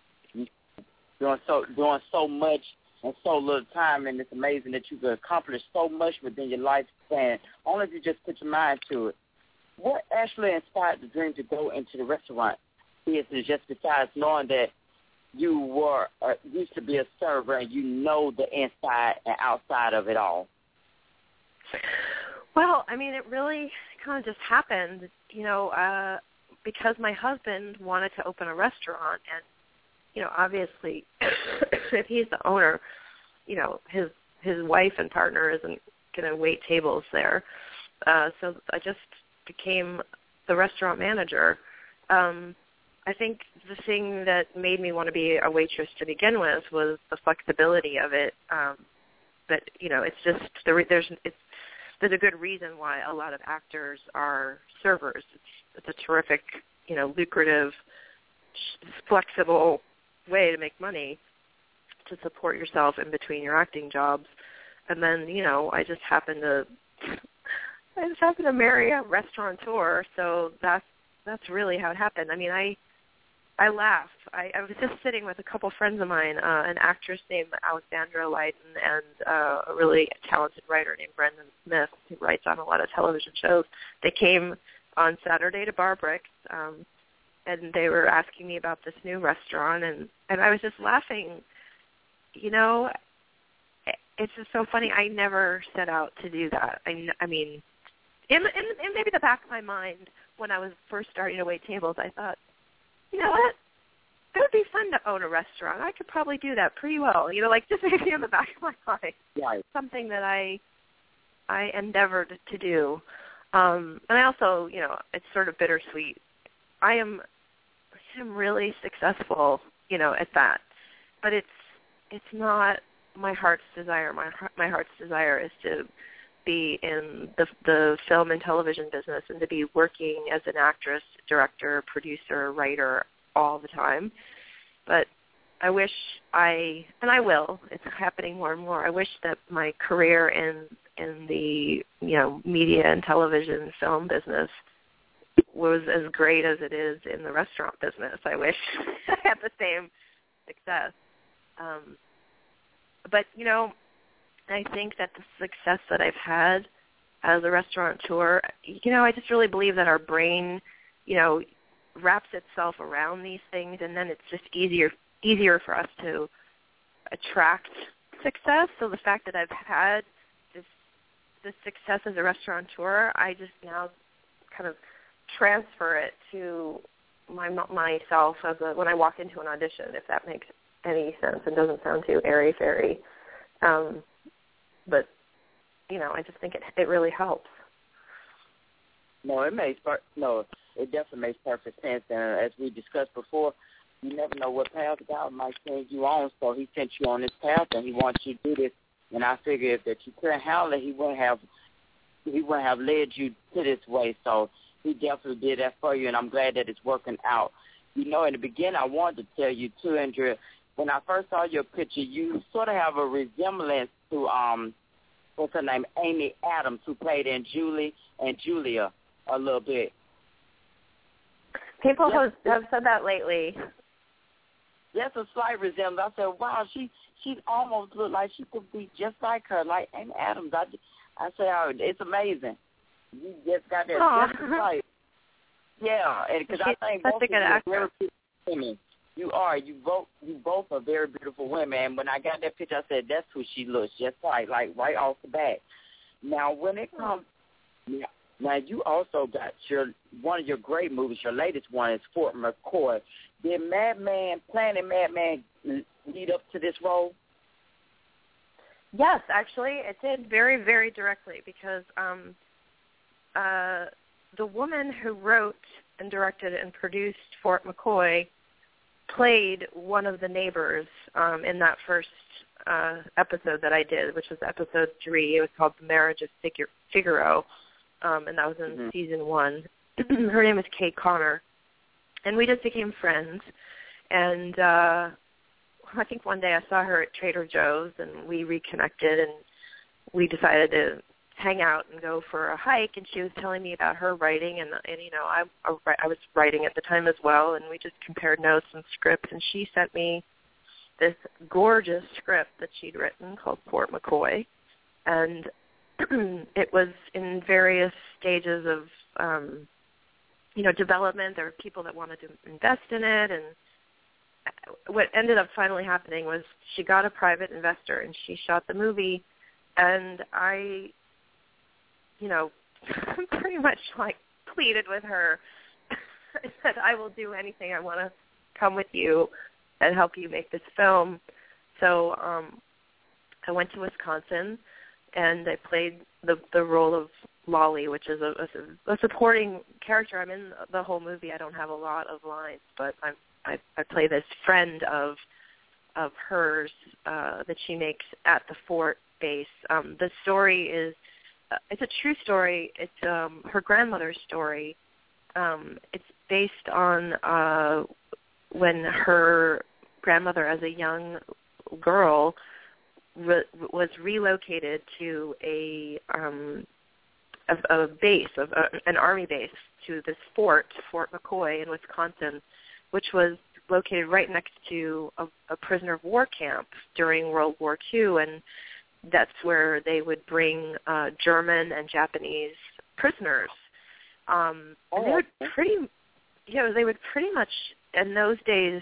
Doing so doing so much in so little time, and it's amazing that you could accomplish so much within your lifespan. Only if you just put your mind to it. What actually inspired the dream to go into the restaurant business? Just besides knowing that you were uh, used to be a server and you know the inside and outside of it all. Well, I mean, it really kind of just happened, you know, uh, because my husband wanted to open a restaurant, and you know, obviously, *coughs* if he's the owner, you know, his his wife and partner isn't going to wait tables there. Uh, so I just became the restaurant manager. Um, I think the thing that made me want to be a waitress to begin with was the flexibility of it. Um, but you know, it's just the re- there's it's there's a good reason why a lot of actors are servers. It's, it's a terrific, you know, lucrative, flexible way to make money to support yourself in between your acting jobs. And then, you know, I just happened to *laughs* I just happened to marry a restaurateur, so that's that's really how it happened. I mean, I I laugh. I, I was just sitting with a couple friends of mine, uh, an actress named Alexandra Lydon and uh, a really talented writer named Brendan Smith who writes on a lot of television shows. They came on Saturday to Barbrix, um, and they were asking me about this new restaurant, and and I was just laughing. You know, it's just so funny. I never set out to do that. I, I mean, in, in in maybe the back of my mind when I was first starting to wait tables, I thought, you know what? It would be fun to own a restaurant. I could probably do that pretty well. You know, like just *laughs* maybe in the back of my mind. Right. Something that I I endeavored to do. Um and I also, you know, it's sort of bittersweet. I am I am really successful, you know, at that. But it's it's not my heart's desire. My heart- my heart's desire is to be in the the film and television business and to be working as an actress, director, producer, writer all the time. But I wish I and I will. It's happening more and more. I wish that my career in in the you know media and television film business was as great as it is in the restaurant business. I wish *laughs* I had the same success. Um, but you know, I think that the success that I've had as a restaurateur, you know, I just really believe that our brain, you know, wraps itself around these things, and then it's just easier easier for us to attract success. So the fact that I've had this this success as a restaurateur, I just now kind of transfer it to my myself as a when I walk into an audition, if that makes any sense and doesn't sound too airy fairy. Um, but you know, I just think it it really helps. No, it makes per- no, it definitely makes perfect sense. And uh, as we discussed before, you never know what path God might send you on. So He sent you on this path, and He wants you to do this. And I figured that you couldn't handle it, He wouldn't have He wouldn't have led you to this way. So He definitely did that for you, and I'm glad that it's working out. You know, in the beginning, I wanted to tell you too, Andrea. When I first saw your picture, you sort of have a resemblance to um, what's her name, Amy Adams, who played in Julie and Julia a little bit. People have, have said that lately. That's a slight resemblance. I said, "Wow, she she almost looked like she could be just like her, like Amy Adams." I I said, "Oh, it's amazing. You just got that just right." Yeah, because I think such a good are actress. Very beautiful women. You are. You both. You both are very beautiful women. And when I got that picture, I said, "That's who she looks just like, like right off the bat." Now, when it comes, now, now you also got your one of your great movies. Your latest one is Fort McCoy. Did Mad Men, Planet Mad Men, lead up to this role? Yes, actually, it did very, very directly because um, uh, the woman who wrote and directed and produced Fort McCoy played one of the neighbors um, in that first uh, episode that I did, which was episode three. It was called The Marriage of Figur- Figaro, um, and that was in Mhm. season one. *clears throat* Her name is Kate Connor, and we just became friends. And uh, I think one day I saw her at Trader Joe's, and we reconnected, and we decided to hang out and go for a hike. And she was telling me about her writing, and and you know I I was writing at the time as well, and we just compared notes and scripts. And she sent me this gorgeous script that she'd written called Fort McCoy, and *clears throat* it was in various stages of um, you know development. There were people that wanted to invest in it, and what ended up finally happening was she got a private investor and she shot the movie, and I, you know, *laughs* pretty much like pleaded with her. *laughs* I said, I will do anything. I want to come with you and help you make this film. So um I went to Wisconsin and I played the the role of Lolly, which is a, a, a supporting character. I'm in the whole movie. I don't have a lot of lines, but I'm I, I play this friend of of hers uh, that she makes at the fort base. Um, the story is it's a true story. It's um, her grandmother's story. Um, it's based on uh, when her grandmother, as a young girl, re- was relocated to a um, a, a base of a, an army base to this fort, Fort McCoy in Wisconsin, which was located right next to a, a prisoner of war camp during World War II, and that's where they would bring uh, German and Japanese prisoners. Um, and they would pretty, you know, they would pretty much in those days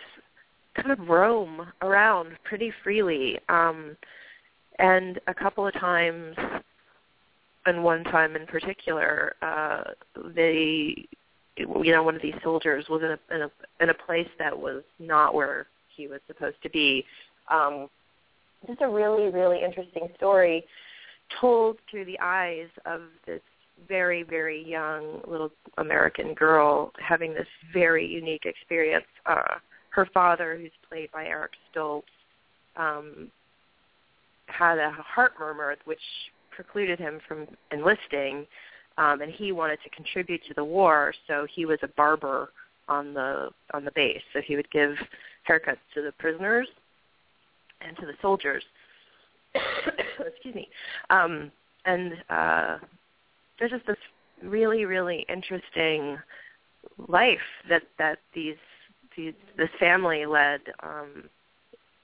kind of roam around pretty freely. Um, and a couple of times, and one time in particular, uh, they, you know, one of these soldiers was in a in a in a place that was not where he was supposed to be. Um, just a really really interesting story, told through the eyes of this very very young little American girl having this very unique experience. Uh, her father, who's played by Eric Stoltz, um, had a heart murmur, which precluded him from enlisting, um, and he wanted to contribute to the war, so he was a barber on the on the base. So he would give haircuts to the prisoners and to the soldiers. *coughs* Excuse me. Um, and uh, there's just this really, really interesting life that that these these this family led. Um,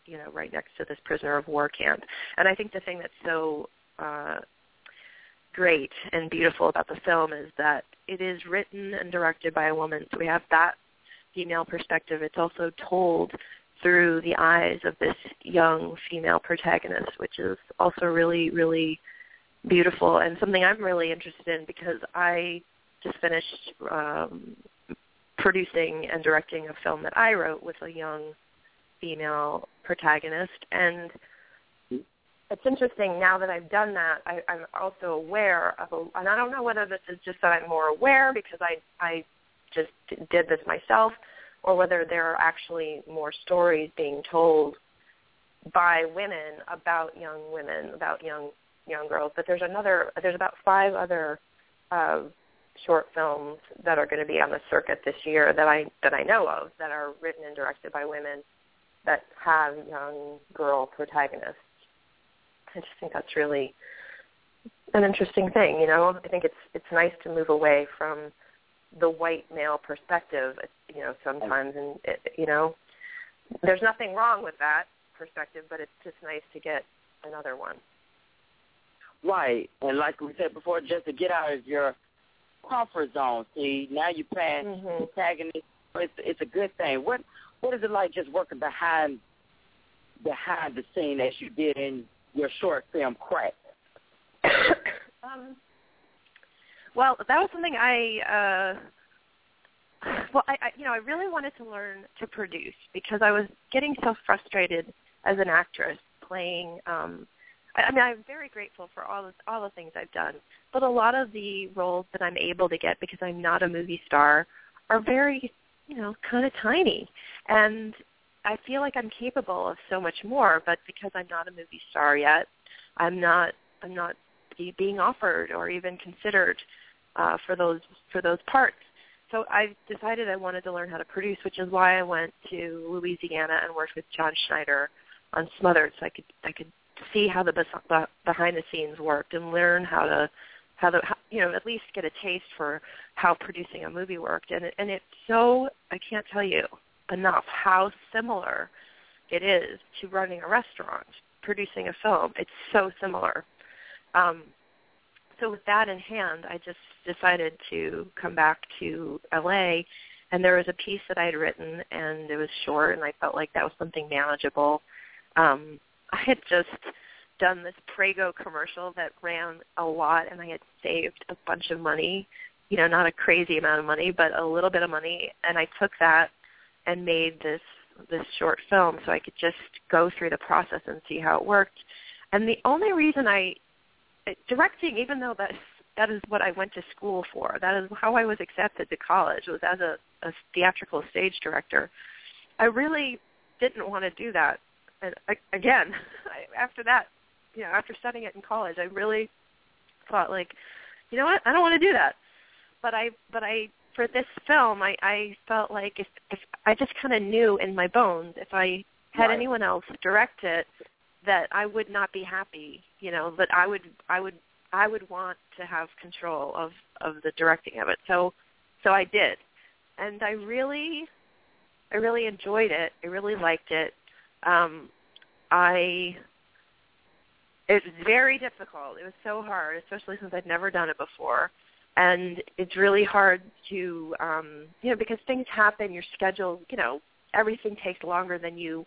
you know, right next to this prisoner of war camp. And I think the thing that's so uh, great and beautiful about the film is that it is written and directed by a woman. So we have that female perspective. It's also told through the eyes of this young female protagonist, which is also really, really beautiful and something I'm really interested in because I just finished um, producing and directing a film that I wrote with a young female protagonist and it's interesting now that I've done that. I, I'm also aware of, a, and I don't know whether this is just that I'm more aware because I I just did this myself, or whether there are actually more stories being told by women about young women, about young young girls. But there's another, there's about five other uh, short films that are going to be on the circuit this year that I that I know of that are written and directed by women that have young girl protagonists. I just think that's really an interesting thing. You know, I think it's it's nice to move away from the white male perspective. You know, sometimes, and it, you know, there's nothing wrong with that perspective, but it's just nice to get another one. Right, and like we said before, just to get out of your comfort zone. See, now you're playing mm-hmm. protagonist. It's it's a good thing. What what is it like just working behind behind the scene as you did in your short film Crack? *coughs* um, well, that was something I. uh *sighs* well, I, I, you know, I really wanted to learn to produce because I was getting so frustrated as an actress playing um I, I mean, I'm very grateful for all the all the things I've done, but a lot of the roles that I'm able to get because I'm not a movie star are very, you know, kind of tiny, and I feel like I'm capable of so much more. But because I'm not a movie star yet, I'm not I'm not being offered or even considered uh, for those for those parts. So I decided I wanted to learn how to produce, which is why I went to Louisiana and worked with John Schneider on Smothered, so I could I could see how the behind the scenes worked and learn how to how the you know at least get a taste for how producing a movie worked. And it, and it's so I can't tell you enough how similar it is to running a restaurant producing a film. It's so similar um so with that in hand I just decided to come back to LA and there was a piece that I had written and it was short and I felt like that was something manageable um I had just done this Prego commercial that ran a lot and I had saved a bunch of money, you know, not a crazy amount of money, but a little bit of money and I took that and made this this short film so I could just go through the process and see how it worked. And the only reason I directing even though that that is what I went to school for. That is how I was accepted to college was as a, a theatrical stage director. I really didn't want to do that and I, again, *laughs* I, after that, you know, after studying it in college, I really thought like, you know what, I don't want to do that. But I, but I, for this film, I, I felt like if, if I just kind of knew in my bones, if I had right. anyone else direct it, that I would not be happy. You know, that I would, I would, I would want to have control of of the directing of it. So, so I did, and I really, I really enjoyed it. I really liked it um, I it was very difficult. It was so hard, especially since I'd never done it before. And it's really hard to um you know because things happen, your schedule, you know, everything takes longer than you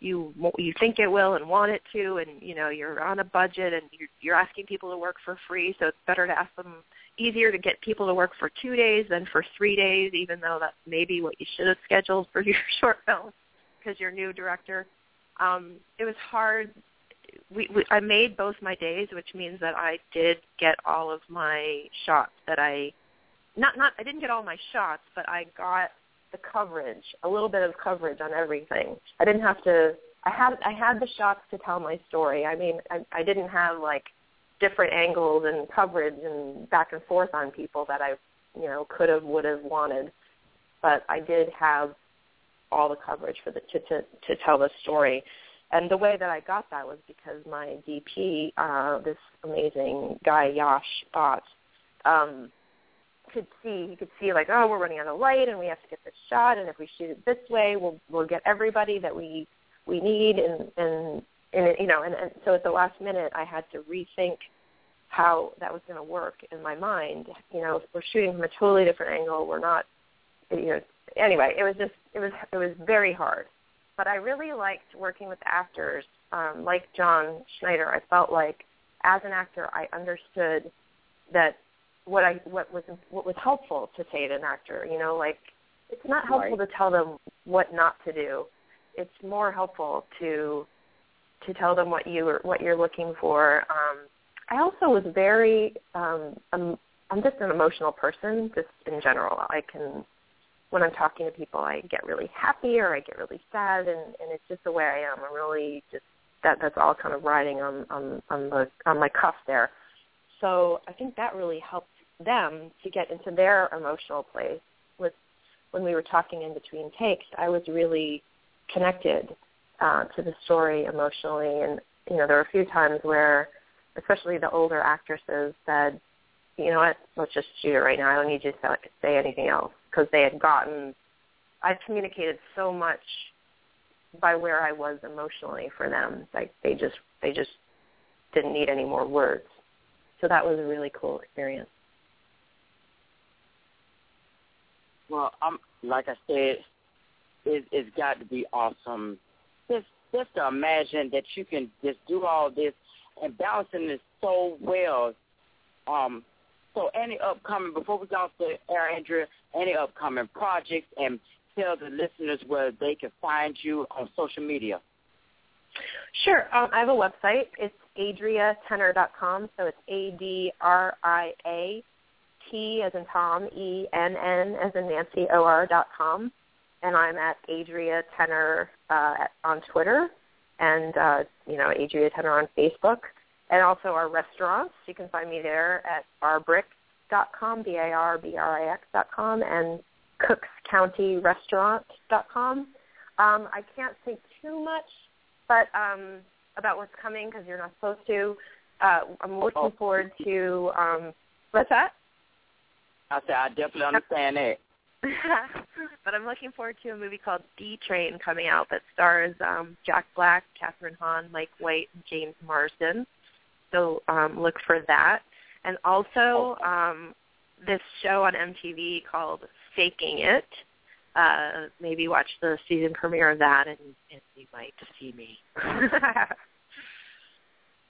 you you think it will and want it to and you know you're on a budget and you're you're asking people to work for free so it's better to ask them easier to get people to work for 2 days than for 3 days even though that's maybe what you should have scheduled for *laughs* your short film because you're new director um, it was hard. We, we I made both my days, which means that I did get all of my shots that I not not I didn't get all my shots, but I got the coverage, a little bit of coverage on everything. I didn't have to. I had I had the shots to tell my story. I mean, I, I didn't have like different angles and coverage and back and forth on people that I, you know, could have, would have wanted. But I did have all the coverage for the to to, to tell the story. And the way that I got that was because my DP, uh, this amazing guy Yash Bott, um, could see he could see like, oh, we're running out of light and we have to get this shot and if we shoot it this way we'll we'll get everybody that we we need and and and you know and, and so at the last minute I had to rethink how that was going to work in my mind. You know, we're shooting from a totally different angle. We're not, you know. Anyway, it was just it was it was very hard, but I really liked working with actors um, like John Schneider. I felt like as an actor, I understood that what I what was what was helpful to say to an actor. You know, like it's not helpful Right. to tell them what not to do. It's more helpful to to tell them what you are what you're looking for. Um, I also was very um, um, I'm just an emotional person, just in general. I can when I'm talking to people, I get really happy or I get really sad, and and it's just the way I am. I'm really just that that's all kind of riding on on on the on my cuff there. So I think that really helped them to get into their emotional place. With when we were talking in between takes, I was really connected uh, to the story emotionally, and you know there were a few times where, especially the older actresses said, "You know what? Let's just shoot it right now. I don't need you to say anything else," because they had gotten. I communicated so much by where I was emotionally for them. Like they just they just didn't need any more words. So that was a really cool experience. Well, I'm like I said, it, it's got to be awesome. Just just to imagine that you can just do all this and balancing this so well. Um, so any upcoming before we go off the air, Andrea, any upcoming projects and tell the listeners where they can find you on social media. Sure. Um, I have a website. It's adriatennor.com. So it's A D R I A T as in Tom, E N N as in Nancy, O R dot com. And I'm at Adria Tennor uh, at- on Twitter and, uh, you know, Adria Tennor on Facebook. And also our restaurants. You can find me there at barbrix.com, B-A-R-B-R-I-X dot com, and cookscountyrestaurant.com. Um, I can't say too much but um, about what's coming because you're not supposed to. Uh, I'm looking forward to um, what's that? I said I definitely understand that. *laughs* but I'm looking forward to a movie called D Train coming out that stars um, Jack Black, Kathryn Hahn, Mike White, and James Marsden. So um, look for that. And also um, this show on MTV called Faking It. Uh, maybe watch the season premiere of that, and, and you might see me. *laughs*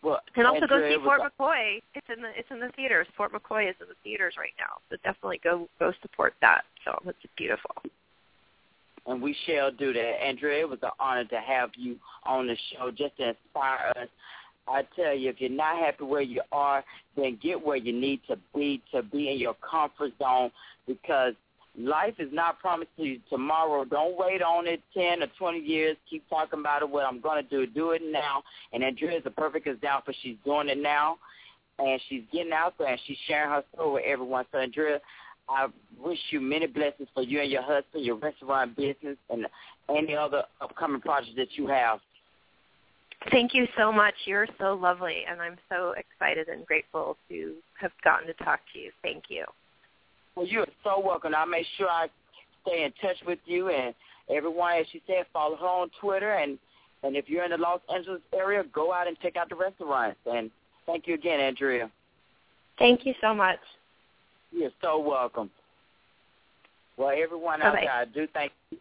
Well, And also go see was Fort McCoy. It's in the it's in the theaters. Fort McCoy is in the theaters right now. So definitely go go support that. So it's beautiful. and we shall do that. Andrea, it was an honor to have you on the show just to inspire us. I tell you, if you're not happy where you are, then get where you need to be to be in your comfort zone because life is not promised to you tomorrow. Don't wait on it 10 or 20 years. Keep talking about it, what I'm going to do. Do it now. And Andrea is a perfect example. She's doing it now, and she's getting out there, and she's sharing her story with everyone. So, Andrea, I wish you many blessings for you and your husband, your restaurant business, and any other upcoming projects that you have. Thank you so much. You're so lovely, and I'm so excited and grateful to have gotten to talk to you. Thank you. Well, you are so welcome. I'll make sure I stay in touch with you and everyone, as she said, follow her on Twitter. And, and if you're in the Los Angeles area, go out and check out the restaurants. And thank you again, Andrea. Thank you so much. You're so welcome. Well, everyone out there, I do thank you.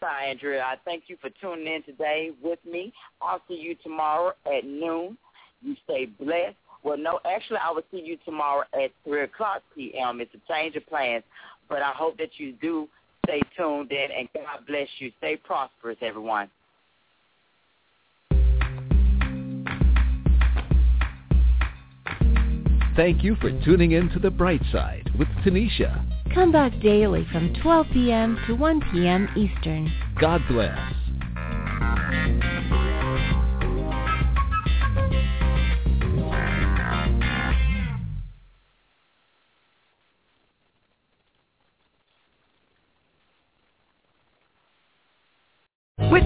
Bye, Andrea. I thank you for tuning in today with me. I'll see you tomorrow at noon. You stay blessed. Well, no, actually, I will see you tomorrow at 3 o'clock p.m. It's a change of plans, but I hope that you do stay tuned in, and God bless you. Stay prosperous, everyone. Thank you for tuning in to The Bright Side with Tanisha. Come back daily from 12 p.m. to 1 p.m. Eastern. God bless.